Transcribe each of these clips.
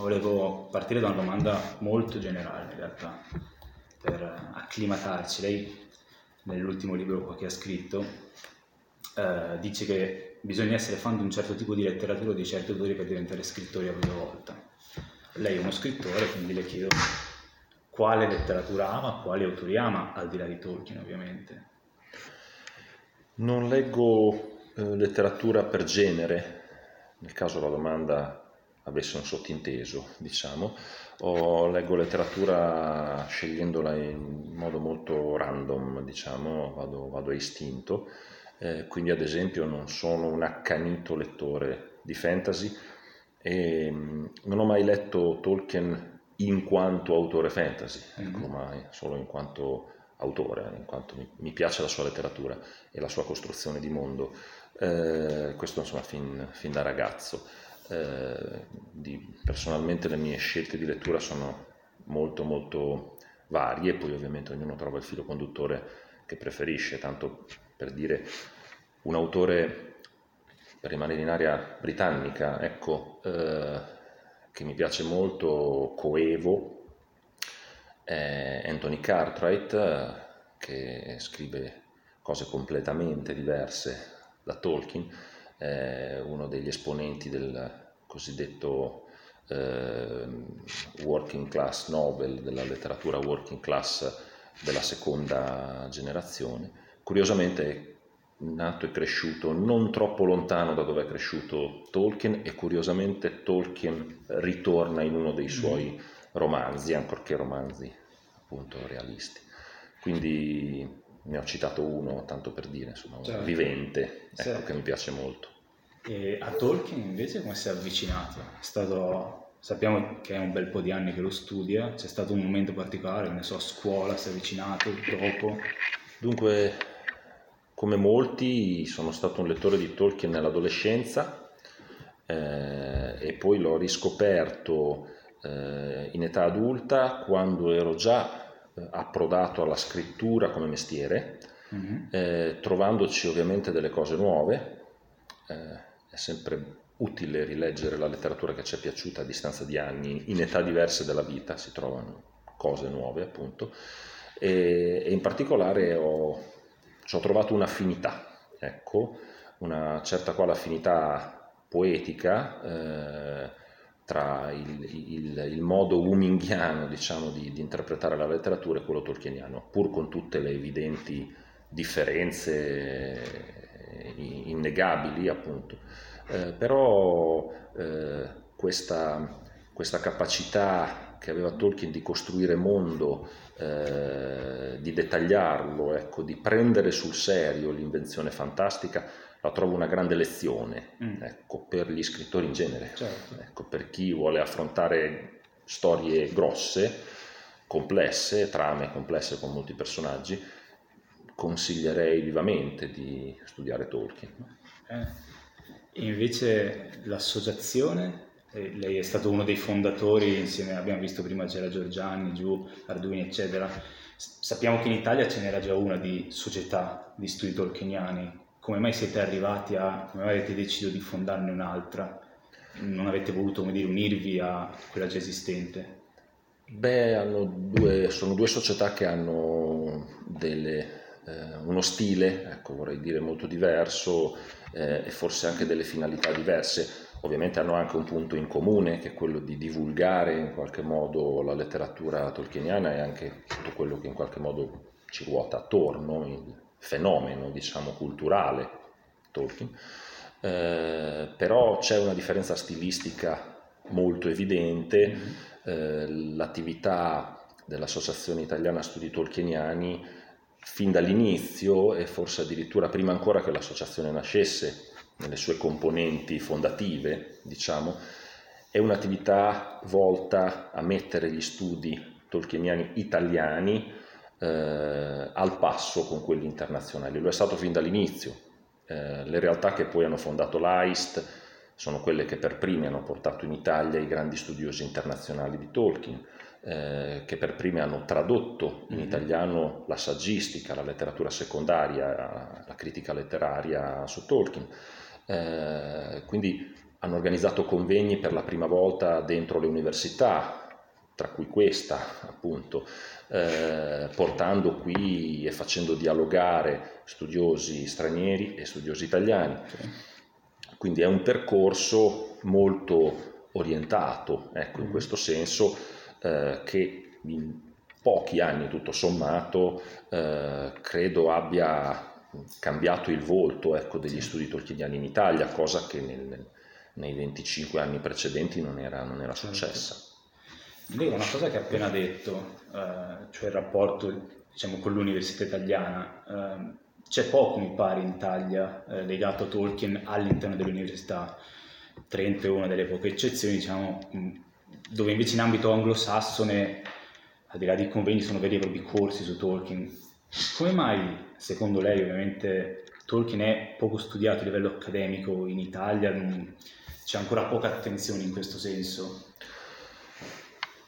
volevo partire da una domanda molto generale in realtà, per acclimatarci. Lei nell'ultimo libro che ha scritto eh, dice che bisogna essere fan di un certo tipo di letteratura o di certi autori per diventare scrittori a loro volta. Lei è uno scrittore, quindi le chiedo quale letteratura ama, quali autori ama, al di là di Tolkien ovviamente. Non leggo eh, letteratura per genere, nel caso la domanda avesse un sottinteso, diciamo, o leggo letteratura scegliendola in modo molto random, diciamo, vado, vado a istinto, eh, quindi ad esempio non sono un accanito lettore di fantasy e mm, non ho mai letto Tolkien in quanto autore fantasy, ecco, mm-hmm. mai, solo in quanto autore, in quanto mi, mi, piace la sua letteratura e la sua costruzione di mondo, eh, questo insomma fin, fin da ragazzo. Eh, di, personalmente le mie scelte di lettura sono molto molto varie, poi ovviamente ognuno trova il filo conduttore che preferisce, tanto per dire un autore per rimanere in area britannica, ecco, eh, che mi piace molto, coevo, è Anthony Cartwright, che scrive cose completamente diverse da Tolkien, eh, uno degli esponenti del cosiddetto eh, working class novel, della letteratura working class della seconda generazione. Curiosamente è nato e cresciuto non troppo lontano da dove è cresciuto Tolkien e curiosamente Tolkien ritorna in uno dei suoi romanzi, ancorché romanzi appunto realisti. Quindi ne ho citato uno, tanto per dire, insomma, certo. vivente, ecco, certo. che mi piace molto. E a Tolkien invece come si è avvicinato? È stato, sappiamo che è un bel po' di anni che lo studia, c'è stato un momento particolare, ne so, a scuola, si è avvicinato, dopo? Dunque, come molti, sono stato un lettore di Tolkien nell'adolescenza eh, e poi l'ho riscoperto eh, in età adulta quando ero già eh, approdato alla scrittura come mestiere, mm-hmm. eh, trovandoci ovviamente delle cose nuove. Eh, è sempre utile rileggere la letteratura che ci è piaciuta a distanza di anni, in età diverse della vita, si trovano cose nuove appunto, e, e in particolare ho, ci ho trovato un'affinità, ecco, una certa quale affinità poetica, eh, tra il, il, il modo wuminghiano diciamo, di, di, interpretare la letteratura e quello tolkieniano, pur con tutte le evidenti differenze innegabili appunto. Eh, però eh, questa, questa, capacità che aveva Tolkien di costruire mondo, eh, di dettagliarlo, ecco, di prendere sul serio l'invenzione fantastica, la trovo una grande lezione mm. ecco, per gli scrittori in genere, certo. ecco, per chi vuole affrontare storie grosse, complesse, trame complesse con molti personaggi, consiglierei vivamente di studiare Tolkien. Eh. Invece l'associazione, eh, lei è stato uno dei fondatori, insieme abbiamo visto prima c'era Giorgiani, giù, Arduini, eccetera. Sappiamo che in Italia ce n'era già una di società di studi tolkieniani, come mai siete arrivati a, come mai avete deciso di fondarne un'altra? Non avete voluto dire, unirvi a quella già esistente? Beh, due, sono due società che hanno delle, uno stile, ecco, vorrei dire molto diverso eh, e forse anche delle finalità diverse. Ovviamente hanno anche un punto in comune che è quello di divulgare in qualche modo la letteratura tolkieniana e anche tutto quello che in qualche modo ci ruota attorno, fenomeno diciamo, culturale Tolkien, eh, però c'è una differenza stilistica molto evidente, mm-hmm. eh, l'attività dell'Associazione Italiana Studi Tolkieniani fin dall'inizio e forse addirittura prima ancora che l'associazione nascesse nelle sue componenti fondative, diciamo, è un'attività volta a mettere gli studi tolkieniani italiani eh, al passo con quelli internazionali. Lo è stato fin dall'inizio. Eh, le realtà che poi hanno fondato l'AIST sono quelle che per prime hanno portato in Italia i grandi studiosi internazionali di Tolkien, eh, che per prime hanno tradotto in mm-hmm. italiano la saggistica, la letteratura secondaria, la critica letteraria su Tolkien. Eh, quindi hanno organizzato convegni per la prima volta dentro le università, tra cui questa appunto, eh, portando qui e facendo dialogare studiosi stranieri e studiosi italiani. Quindi è un percorso molto orientato, ecco, in mm. questo senso, eh, che in pochi anni tutto sommato eh, credo abbia cambiato il volto ecco, degli studi tolkieniani in Italia, cosa che nel, nei 25 anni precedenti non era, non era certo. successa. Lei una cosa che ha appena detto, eh, cioè il rapporto diciamo, con l'università italiana, eh, c'è poco mi pare in Italia eh, legato a Tolkien all'interno dell'università, Trento è una delle poche eccezioni, diciamo, dove invece in ambito anglosassone, al di là di convegni, sono veri e propri corsi su Tolkien. Come mai, secondo lei, ovviamente Tolkien è poco studiato a livello accademico in Italia? C'è ancora poca attenzione in questo senso?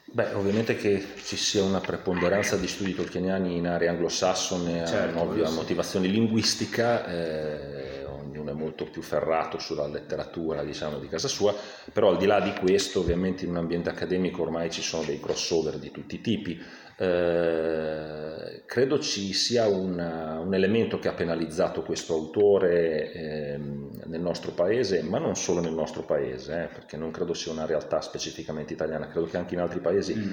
Beh, ovviamente che ci sia una preponderanza di studi tolkieniani in area anglosassone certo, ha un'ovvia sì. motivazione linguistica, eh, ognuno è molto più ferrato sulla letteratura diciamo, di casa sua, però al di là di questo ovviamente in un ambiente accademico ormai ci sono dei crossover di tutti i tipi, eh, credo ci sia una, un elemento che ha penalizzato questo autore eh, nel nostro paese, ma non solo nel nostro paese, eh, perché non credo sia una realtà specificamente italiana, credo che anche in altri paesi mm.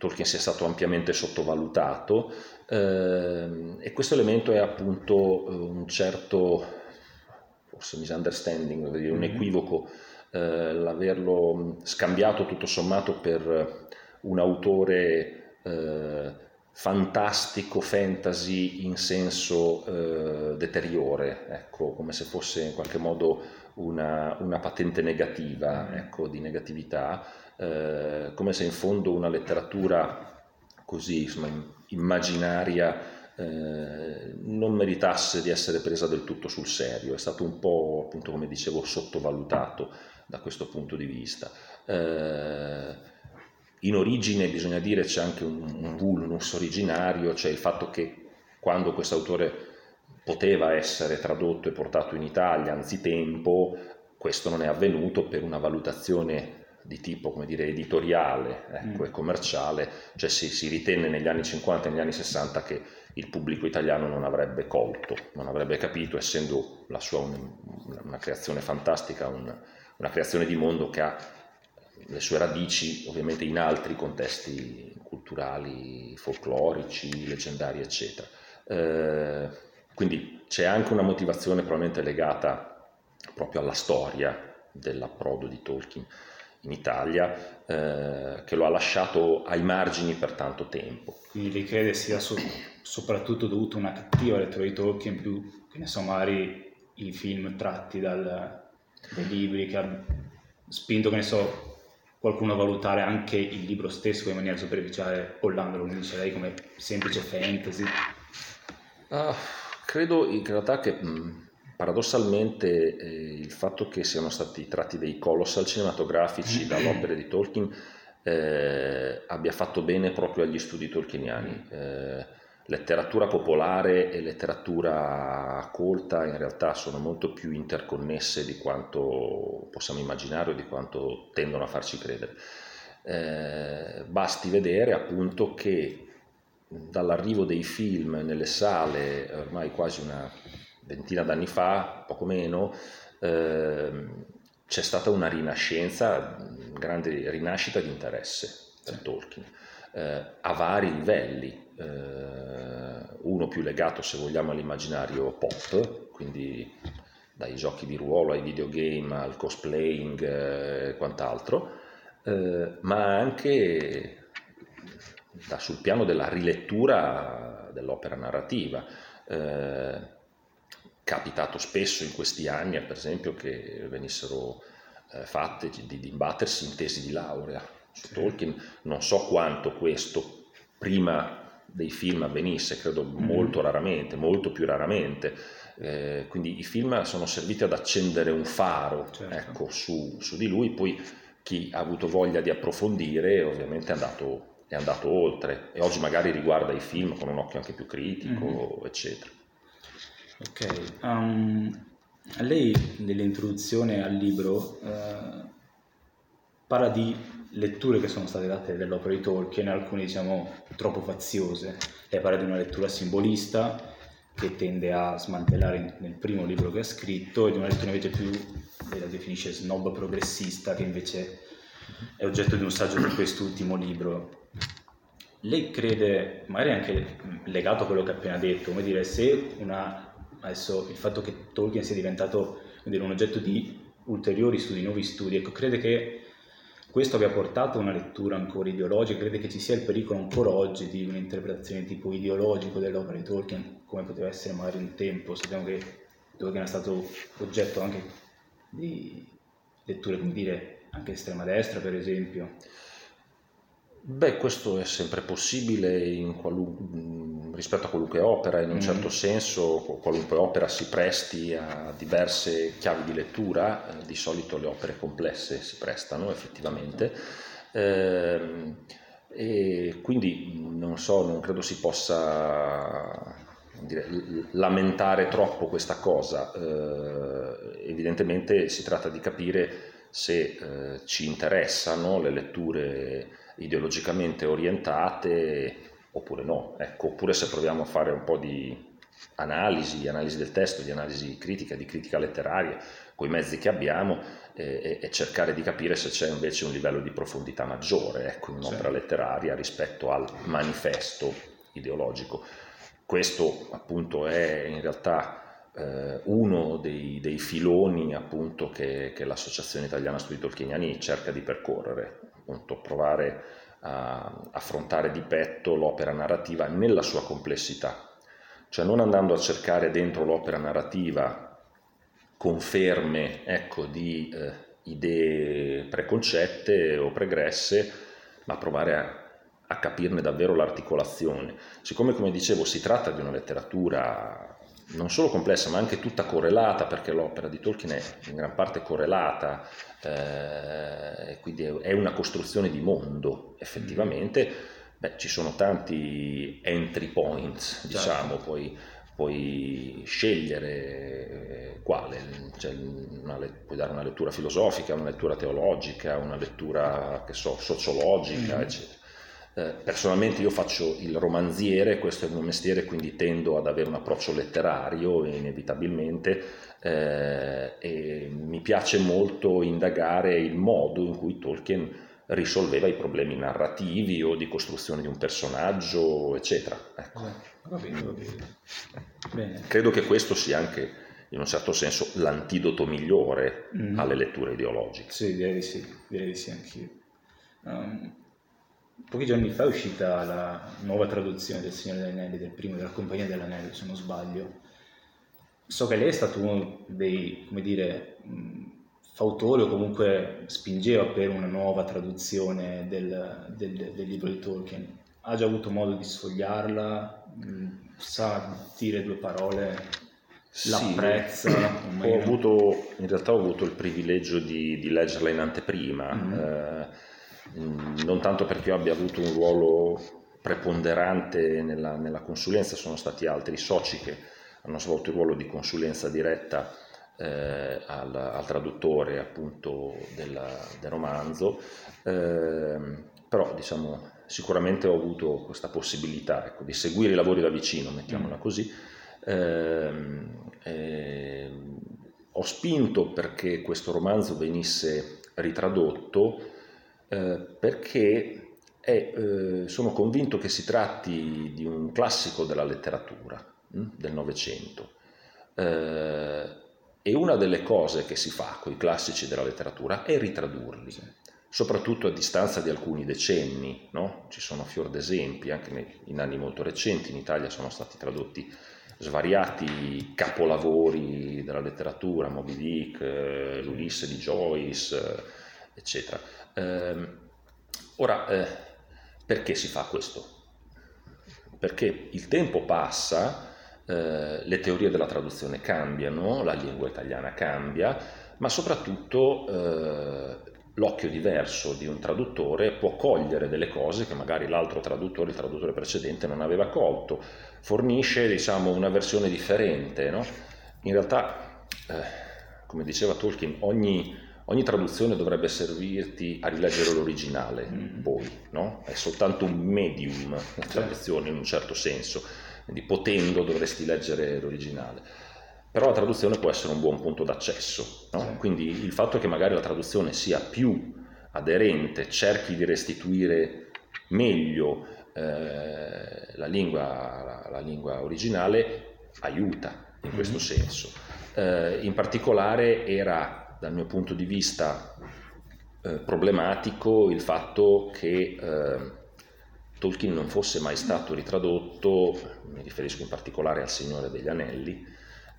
Tolkien sia stato ampiamente sottovalutato ehm, e questo elemento è appunto eh, un certo, forse misunderstanding, un mm. equivoco, eh, l'averlo scambiato tutto sommato per un autore eh, fantastico fantasy in senso eh, deteriore, ecco, come se fosse in qualche modo una, una patente negativa, mm. ecco, di negatività, eh, come se in fondo una letteratura così insomma, immaginaria eh, non meritasse di essere presa del tutto sul serio, è stato un po', appunto, come dicevo, sottovalutato da questo punto di vista. Eh, in origine bisogna dire c'è anche un, un vulnus originario, cioè il fatto che quando questo autore poteva essere tradotto e portato in Italia anzitempo, questo non è avvenuto per una valutazione di tipo come dire, editoriale ecco, mm. e commerciale, cioè si, si, ritenne negli anni 50 e negli anni 60 che il pubblico italiano non avrebbe colto, non avrebbe capito, essendo la sua un, una creazione fantastica, un, una creazione di mondo che ha le sue radici ovviamente in altri contesti culturali, folclorici, leggendari, eccetera. Eh, quindi c'è anche una motivazione probabilmente legata proprio alla storia dell'approdo di Tolkien in Italia, eh, che lo ha lasciato ai margini per tanto tempo. Quindi lei crede sia so- soprattutto dovuto a una cattiva lettura di Tolkien più che ne so, magari i film tratti dal, dai libri che ha spinto, che ne so, qualcuno a valutare anche il libro stesso in maniera superficiale, pollandolo, dice lei, come semplice fantasy? Uh, credo in realtà che mh, paradossalmente eh, il fatto che siano stati tratti dei colossal cinematografici dall'opera di Tolkien eh, abbia fatto bene proprio agli studi tolkieniani. Eh, letteratura popolare e letteratura colta in realtà sono molto più interconnesse di quanto possiamo immaginare o di quanto tendono a farci credere. Eh, basti vedere appunto che dall'arrivo dei film nelle sale ormai quasi una ventina d'anni fa, poco meno, eh, c'è stata una rinascenza, grande rinascita di interesse per Tolkien, eh, a vari livelli eh, uno più legato se vogliamo all'immaginario pop, quindi dai giochi di ruolo ai videogame al cosplaying e eh, quant'altro, eh, ma anche da, sul piano della rilettura dell'opera narrativa. Eh, capitato spesso in questi anni, per esempio, che venissero eh, fatte di, di imbattersi in tesi di laurea su sì. Tolkien. Non so quanto questo prima dei film avvenisse, credo mm. molto raramente, molto più raramente. Eh, quindi i film sono serviti ad accendere un faro certo. ecco, su, su, di lui, poi chi ha avuto voglia di approfondire ovviamente è andato, è andato oltre e oggi magari riguarda i film con un occhio anche più critico, mm-hmm. eccetera. Ok, um, lei nell'introduzione al libro eh, parla di letture che sono state date dell'opera di Tolkien, alcune diciamo troppo faziose. Lei parla di una lettura simbolista che tende a smantellare nel primo libro che ha scritto e di una lettura invece più, la definisce snob progressista, che invece è oggetto di un saggio di quest'ultimo libro. Lei crede, magari anche legato a quello che ha appena detto, come dire, se una, adesso il fatto che Tolkien sia diventato dire, un oggetto di ulteriori studi, nuovi studi, ecco, crede che questo abbia portato a una lettura ancora ideologica, crede che ci sia il pericolo ancora oggi di un'interpretazione tipo ideologico dell'opera di Tolkien, come poteva essere magari un tempo. Sappiamo che Tolkien è stato oggetto anche di letture, come dire, anche estrema destra, per esempio. Beh, questo è sempre possibile qualun... rispetto a qualunque opera, in un mm. certo senso qualunque opera si presti a diverse chiavi di lettura, eh, di solito le opere complesse si prestano effettivamente. Eh, e quindi non so, non credo si possa dire, lamentare troppo questa cosa. Eh, evidentemente si tratta di capire se eh, ci interessano le letture ideologicamente orientate oppure no, ecco, oppure se proviamo a fare un po' di analisi, analisi del testo, di analisi critica, di critica letteraria, con i mezzi che abbiamo eh, e, cercare di capire se c'è invece un livello di profondità maggiore ecco, in un'opera sì. letteraria rispetto al manifesto ideologico. Questo appunto è in realtà eh, uno dei, dei filoni appunto che, che, l'Associazione Italiana Studi Tolkieniani cerca di percorrere, appunto provare a affrontare di petto l'opera narrativa nella sua complessità, cioè non andando a cercare dentro l'opera narrativa conferme ecco, di eh, idee preconcette o pregresse, ma provare a, a capirne davvero l'articolazione. Siccome, come dicevo, si tratta di una letteratura non solo complessa ma anche tutta correlata perché l'opera di Tolkien è in gran parte correlata eh, quindi è una costruzione di mondo effettivamente beh, ci sono tanti entry points diciamo certo. puoi, puoi, scegliere eh, quale cioè, una, puoi dare una lettura filosofica una lettura teologica una lettura che so sociologica mm. eccetera eh, personalmente io faccio il romanziere, questo è il mio mestiere, quindi tendo ad avere un approccio letterario inevitabilmente eh, e mi piace molto indagare il modo in cui Tolkien risolveva i problemi narrativi o di costruzione di un personaggio, eccetera. Ecco. Va bene, va bene. bene. Credo che questo sia anche in un certo senso l'antidoto migliore mm. alle letture ideologiche. Sì, direi di sì, direi di sì anch'io. Um, pochi giorni fa è uscita la nuova traduzione del Signore degli Anelli, del primo della Compagnia dell'Anello, se non sbaglio. So che lei è stato uno dei, come dire, fautori o comunque spingeva per una nuova traduzione del, del, del libro di Tolkien. Ha già avuto modo di sfogliarla? Sa dire due parole? l'apprezza. Sì, ho avuto, in realtà ho avuto il privilegio di, di leggerla in anteprima. Mm-hmm. Eh, non tanto perché io abbia avuto un ruolo preponderante nella, nella, consulenza, sono stati altri soci che hanno svolto il ruolo di consulenza diretta eh, al, al, traduttore appunto della, del romanzo, eh, però diciamo sicuramente ho avuto questa possibilità ecco, di seguire i lavori da vicino, mettiamola mm. così. Eh, ho spinto perché questo romanzo venisse ritradotto eh, perché è, eh, sono convinto che si tratti di un classico della letteratura hm, del Novecento. Eh, e una delle cose che si fa con i classici della letteratura è ritradurli, soprattutto a distanza di alcuni decenni. No? Ci sono fior d'esempi, anche in anni molto recenti in Italia sono stati tradotti svariati capolavori della letteratura, Moby Dick, eh, l'Ulisse di Joyce, eh, eccetera. Eh, ora, eh, perché si fa questo? Perché il tempo passa, eh, le teorie della traduzione cambiano, la lingua italiana cambia, ma soprattutto eh, l'occhio diverso di un traduttore può cogliere delle cose che magari l'altro traduttore, il traduttore precedente, non aveva colto, fornisce diciamo, una versione differente. No? In realtà eh, come diceva Tolkien, ogni, ogni, traduzione dovrebbe servirti a rileggere l'originale, mm. poi, no? È soltanto un medium la certo. traduzione in un certo senso, quindi potendo dovresti leggere l'originale. Però la traduzione può essere un buon punto d'accesso, no? sì. quindi il fatto che magari la traduzione sia più aderente, cerchi di restituire meglio eh, la, lingua, la, la, lingua, originale, aiuta in questo mm-hmm. senso. Eh, in particolare era, dal mio punto di vista, eh, problematico il fatto che eh, Tolkien non fosse mai stato ritradotto, mi riferisco in particolare al Signore degli Anelli,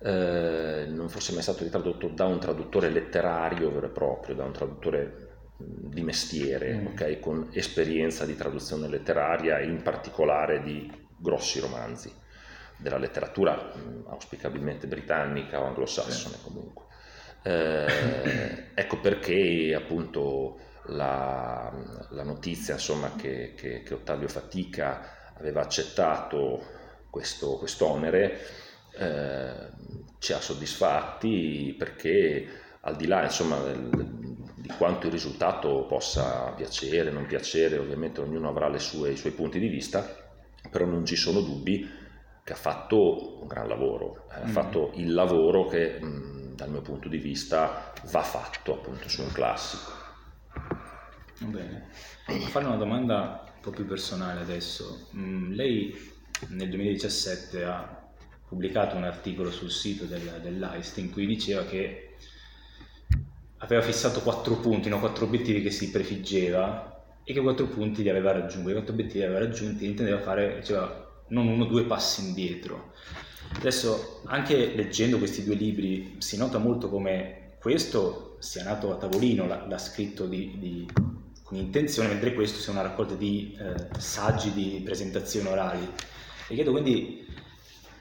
eh, non fosse mai stato ritradotto da un traduttore letterario vero e proprio, da un traduttore di mestiere, mm. okay, con esperienza di traduzione letteraria e in particolare di grossi romanzi della letteratura auspicabilmente britannica o anglosassone sì. comunque. Eh, ecco perché appunto la, la notizia insomma, che, che, che, Ottavio Fatica aveva accettato questo onere eh, ci ha soddisfatti perché al di là insomma, del, di quanto il risultato possa piacere, non piacere, ovviamente ognuno avrà sue, i suoi punti di vista, però non ci sono dubbi che ha fatto un gran lavoro, eh, ha mm. fatto il lavoro che mh, mm, dal mio punto di vista va fatto appunto su un classico. Bene, Devo fare una domanda un po' più personale adesso. Mm, lei nel 2017 ha pubblicato un articolo sul sito del, dell'AIST in cui diceva che aveva fissato quattro punti, no? quattro obiettivi che si prefiggeva e che quattro punti li aveva raggiunti, quattro obiettivi li aveva raggiunti e intendeva fare, diceva, non uno, due passi indietro. Adesso, anche leggendo questi due libri, si nota molto come questo sia nato a tavolino, l'ha, scritto di, di, con intenzione, mentre questo sia una raccolta di eh, saggi di presentazioni orali. E chiedo quindi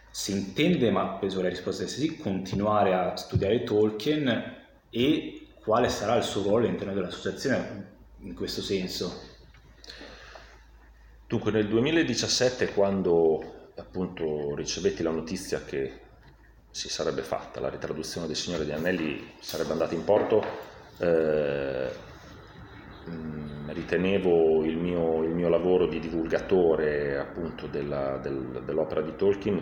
se intende, ma penso la risposta sia sì, continuare a studiare Tolkien e quale sarà il suo ruolo all'interno dell'associazione in questo senso? Dunque nel 2017 quando appunto ricevetti la notizia che si sarebbe fatta la ritraduzione del Signore degli Anelli sarebbe andata in porto eh, mm, ritenevo il mio, il mio, lavoro di divulgatore appunto della, del, dell'opera di Tolkien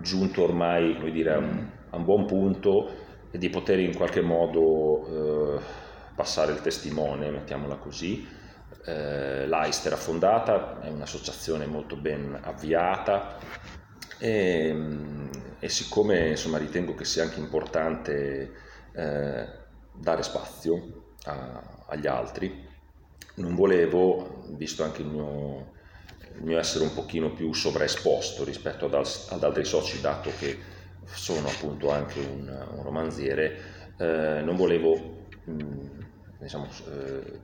giunto ormai dire, a, un, a un buon punto e di poter in qualche modo eh, passare il testimone, mettiamola così. Eh, L'AIST era fondata, è un'associazione molto ben avviata e, mm, e siccome insomma, ritengo che sia anche importante eh, dare spazio a, agli altri, non volevo, visto anche il mio, il mio essere un pochino più sovraesposto rispetto ad, ad altri soci, dato che sono appunto anche un, un romanziere, eh, non volevo mh, mm, diciamo, eh,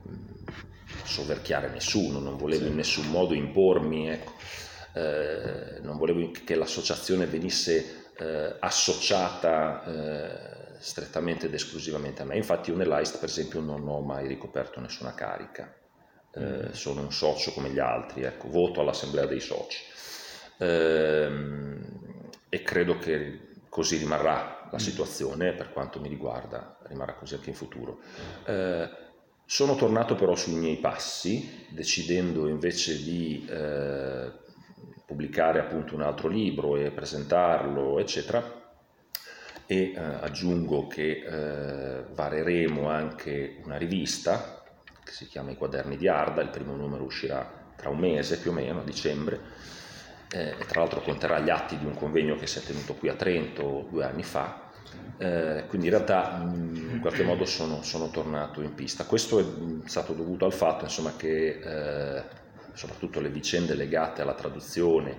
soverchiare nessuno, non volevo sì. in nessun modo impormi, ecco. eh, non volevo che l'associazione venisse eh, associata eh, strettamente ed esclusivamente a me. Infatti io nell'AIST per esempio non ho mai ricoperto nessuna carica, mm. sono un socio come gli altri, ecco, voto all'assemblea dei soci. Ehm, e credo che così rimarrà la mm. situazione per quanto mi riguarda, rimarrà così anche in futuro. Eh, sono tornato però sui miei passi, decidendo invece di eh, pubblicare appunto un altro libro e presentarlo, eccetera, e eh, aggiungo che eh, vareremo anche una rivista che si chiama I quaderni di Arda, il primo numero uscirà tra un mese più o meno, a dicembre, eh, e tra l'altro conterrà gli atti di un convegno che si è tenuto qui a Trento due anni fa, eh, quindi in realtà mh, in qualche modo sono, sono, tornato in pista. Questo è stato dovuto al fatto insomma, che eh, soprattutto le vicende legate alla traduzione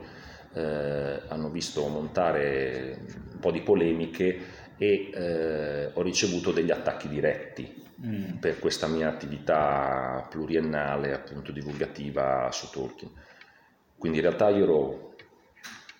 eh, hanno visto montare un po' di polemiche e eh, ho ricevuto degli attacchi diretti mm. per questa mia attività pluriennale appunto divulgativa su Tolkien quindi in realtà io ero,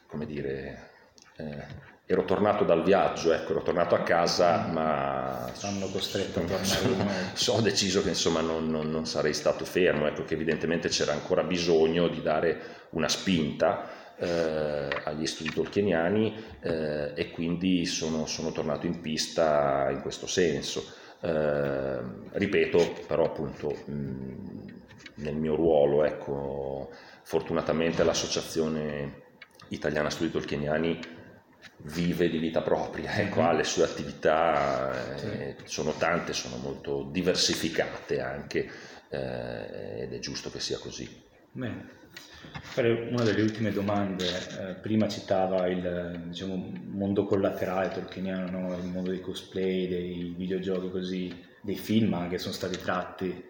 come dire, eh, ero tornato dal viaggio, ecco, ero tornato a casa, ma... Hanno costretto a tornare Ho deciso che insomma non, non, non, sarei stato fermo, ecco, che evidentemente c'era ancora bisogno di dare una spinta eh, agli studi tolkieniani eh, e quindi sono, sono, tornato in pista in questo senso. Eh, ripeto, però appunto mh, nel mio ruolo, ecco, fortunatamente l'associazione italiana studi tolkieniani vive di vita propria, ecco, mm-hmm. ha le sue attività, eh, sono tante, sono molto diversificate anche eh, ed è giusto che sia così. Bene. Una delle ultime domande, eh, prima citava il diciamo, mondo collaterale tolkieniano, no? il mondo dei cosplay, dei videogiochi così, dei film anche sono stati tratti.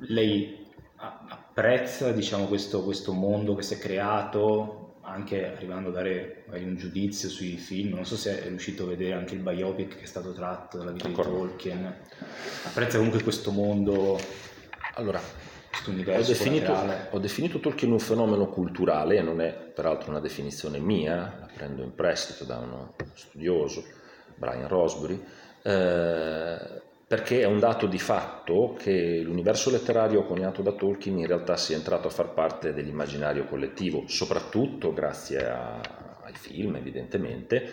Lei apprezza diciamo, questo, questo mondo che si è creato, anche arrivando a dare un giudizio sui film, non so se è riuscito a vedere anche il biopic che è stato tratto dalla vita Ancora. di Tolkien, apprezza comunque questo mondo, allora, questo universo ho definito, ho definito Tolkien un fenomeno culturale, non è peraltro una definizione mia, la prendo in prestito da uno studioso, Brian Rosbury, eh, perché è un dato di fatto che l'universo letterario coniato da Tolkien in realtà sia entrato a far parte dell'immaginario collettivo, soprattutto grazie a, ai film evidentemente,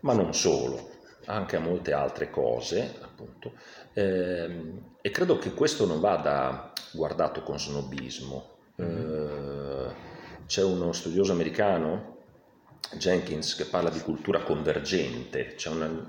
ma non solo, anche a molte altre cose, appunto. Eh, e credo che questo non vada guardato con snobismo. Eh, c'è uno studioso americano Jenkins che parla di cultura convergente, c'è una,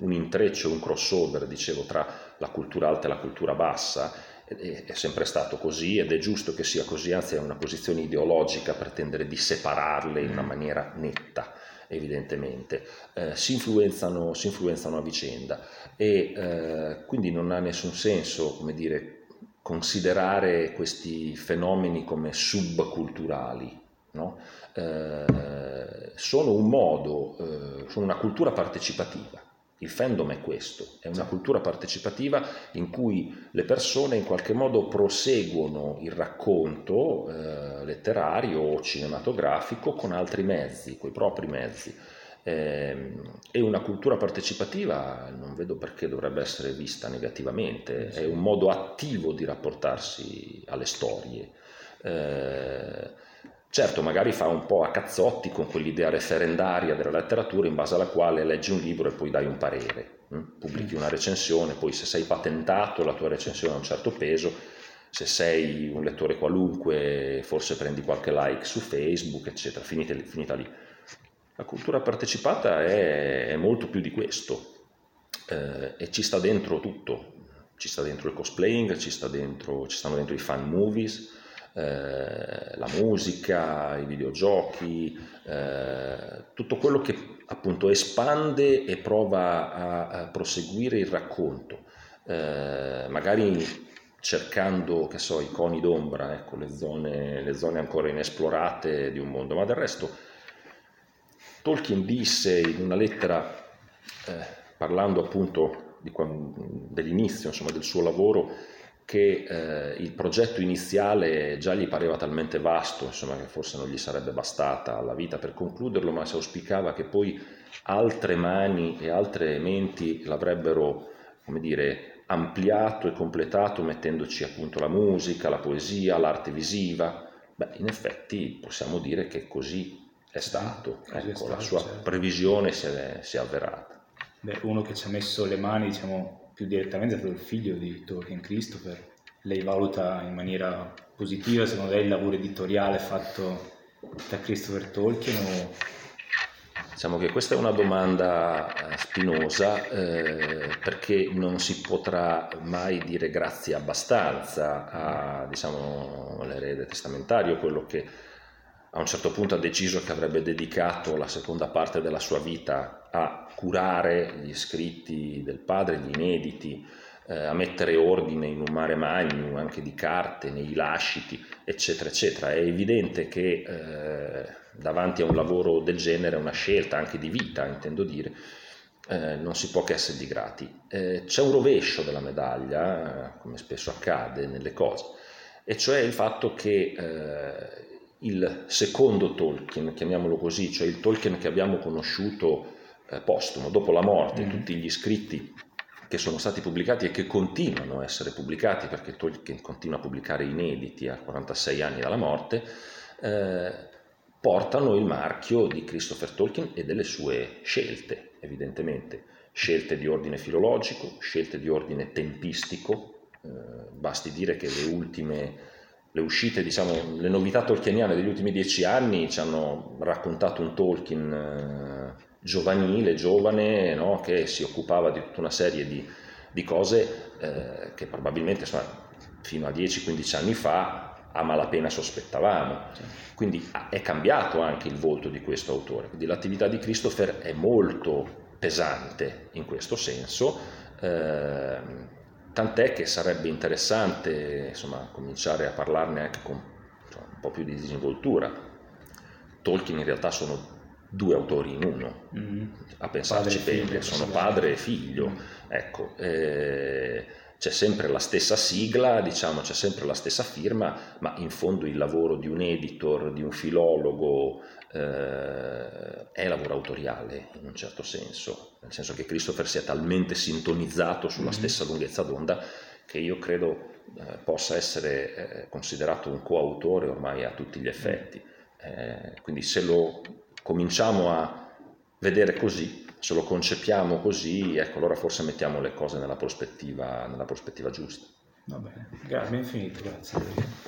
un intreccio, un crossover, dicevo, tra la cultura alta e la cultura bassa, è sempre stato così ed è giusto che sia così, anzi è una posizione ideologica pretendere di separarle in una maniera netta, evidentemente. Eh, si, influenzano, si, influenzano, a vicenda e eh, quindi non ha nessun senso, come dire, considerare questi fenomeni come subculturali. No? Eh, sono un modo, eh, sono una cultura partecipativa. Il fandom è questo, è una cultura partecipativa in cui le persone in qualche modo proseguono il racconto eh, letterario o cinematografico con altri mezzi, con i propri mezzi. Eh, e una cultura partecipativa non vedo perché dovrebbe essere vista negativamente, è un modo attivo di rapportarsi alle storie. Eh, Certo, magari fa un po' a cazzotti con quell'idea referendaria della letteratura in base alla quale leggi un libro e poi dai un parere, hm? pubblichi una recensione, poi se sei patentato la tua recensione ha un certo peso, se sei un lettore qualunque forse prendi qualche like su Facebook, eccetera, finita, finita lì. La cultura partecipata è, è molto più di questo eh, e ci sta dentro tutto, ci sta dentro il cosplaying, ci, sta dentro, ci stanno dentro i fan movies, eh, la musica, i videogiochi, eh, tutto quello che appunto espande e prova a, a proseguire il racconto, eh, magari cercando, che so, i coni d'ombra, ecco, le zone, le zone ancora inesplorate di un mondo, ma del resto Tolkien disse in una lettera, eh, parlando appunto dell'inizio insomma, del suo lavoro, che eh, il progetto iniziale già gli pareva talmente vasto, insomma, che forse non gli sarebbe bastata la vita per concluderlo, ma si auspicava che poi altre mani e altre menti l'avrebbero, come dire, ampliato e completato mettendoci appunto la musica, la poesia, l'arte visiva. Beh, in effetti possiamo dire che così è stato, ecco, è stato la sua certo. previsione si è, si è avverata. Beh, uno che ci ha messo le mani, diciamo, più direttamente è stato il figlio di Tolkien Christopher. Lei valuta in maniera positiva, secondo lei, il lavoro editoriale fatto da Christopher Tolkien o... Diciamo che questa è una domanda eh, spinosa eh, perché non si potrà mai dire grazie abbastanza a, diciamo, all'erede testamentario, quello che a un certo punto ha deciso che avrebbe dedicato la seconda parte della sua vita a curare gli scritti del padre, gli inediti, eh, a mettere ordine in un mare magnum anche di carte, nei lasciti, eccetera, eccetera. È evidente che eh, davanti a un lavoro del genere, una scelta anche di vita, intendo dire, eh, non si può che essergli grati. Eh, c'è un rovescio della medaglia, come spesso accade nelle cose, e cioè il fatto che eh, il secondo Tolkien, chiamiamolo così, cioè il Tolkien che abbiamo conosciuto eh, postumo, dopo la morte, mm. tutti gli scritti che sono stati pubblicati e che continuano a essere pubblicati, perché Tolkien continua a pubblicare inediti a 46 anni dalla morte, eh, portano il marchio di Christopher Tolkien e delle sue scelte, evidentemente. Scelte di ordine filologico, scelte di ordine tempistico, eh, basti dire che le ultime, le uscite, diciamo, le novità tolkieniane degli ultimi dieci anni ci hanno raccontato un Tolkien eh, giovanile, giovane, no? che si occupava di tutta una serie di, di cose eh, che probabilmente insomma, fino a 10-15 anni fa a malapena sospettavamo. Quindi è cambiato anche il volto di questo autore. Quindi l'attività di Christopher è molto pesante in questo senso, eh, tant'è che sarebbe interessante insomma, cominciare a parlarne anche con insomma, un po' più di disinvoltura. Tolkien in realtà sono due autori in uno, mm-hmm. a pensarci bene, sono padre e figlio. Mm. Ecco, eh, c'è sempre la stessa sigla, diciamo, c'è sempre la stessa firma, ma in fondo il lavoro di un editor, di un filologo, eh, è lavoro autoriale in un certo senso, nel senso che Christopher si è talmente sintonizzato sulla mm-hmm. stessa lunghezza d'onda che io credo eh, possa essere eh, considerato un coautore ormai a tutti gli effetti. Eh, quindi se lo cominciamo a vedere così, se lo concepiamo così, ecco, allora forse mettiamo le cose nella prospettiva, nella prospettiva giusta. Va bene, ben finito, grazie.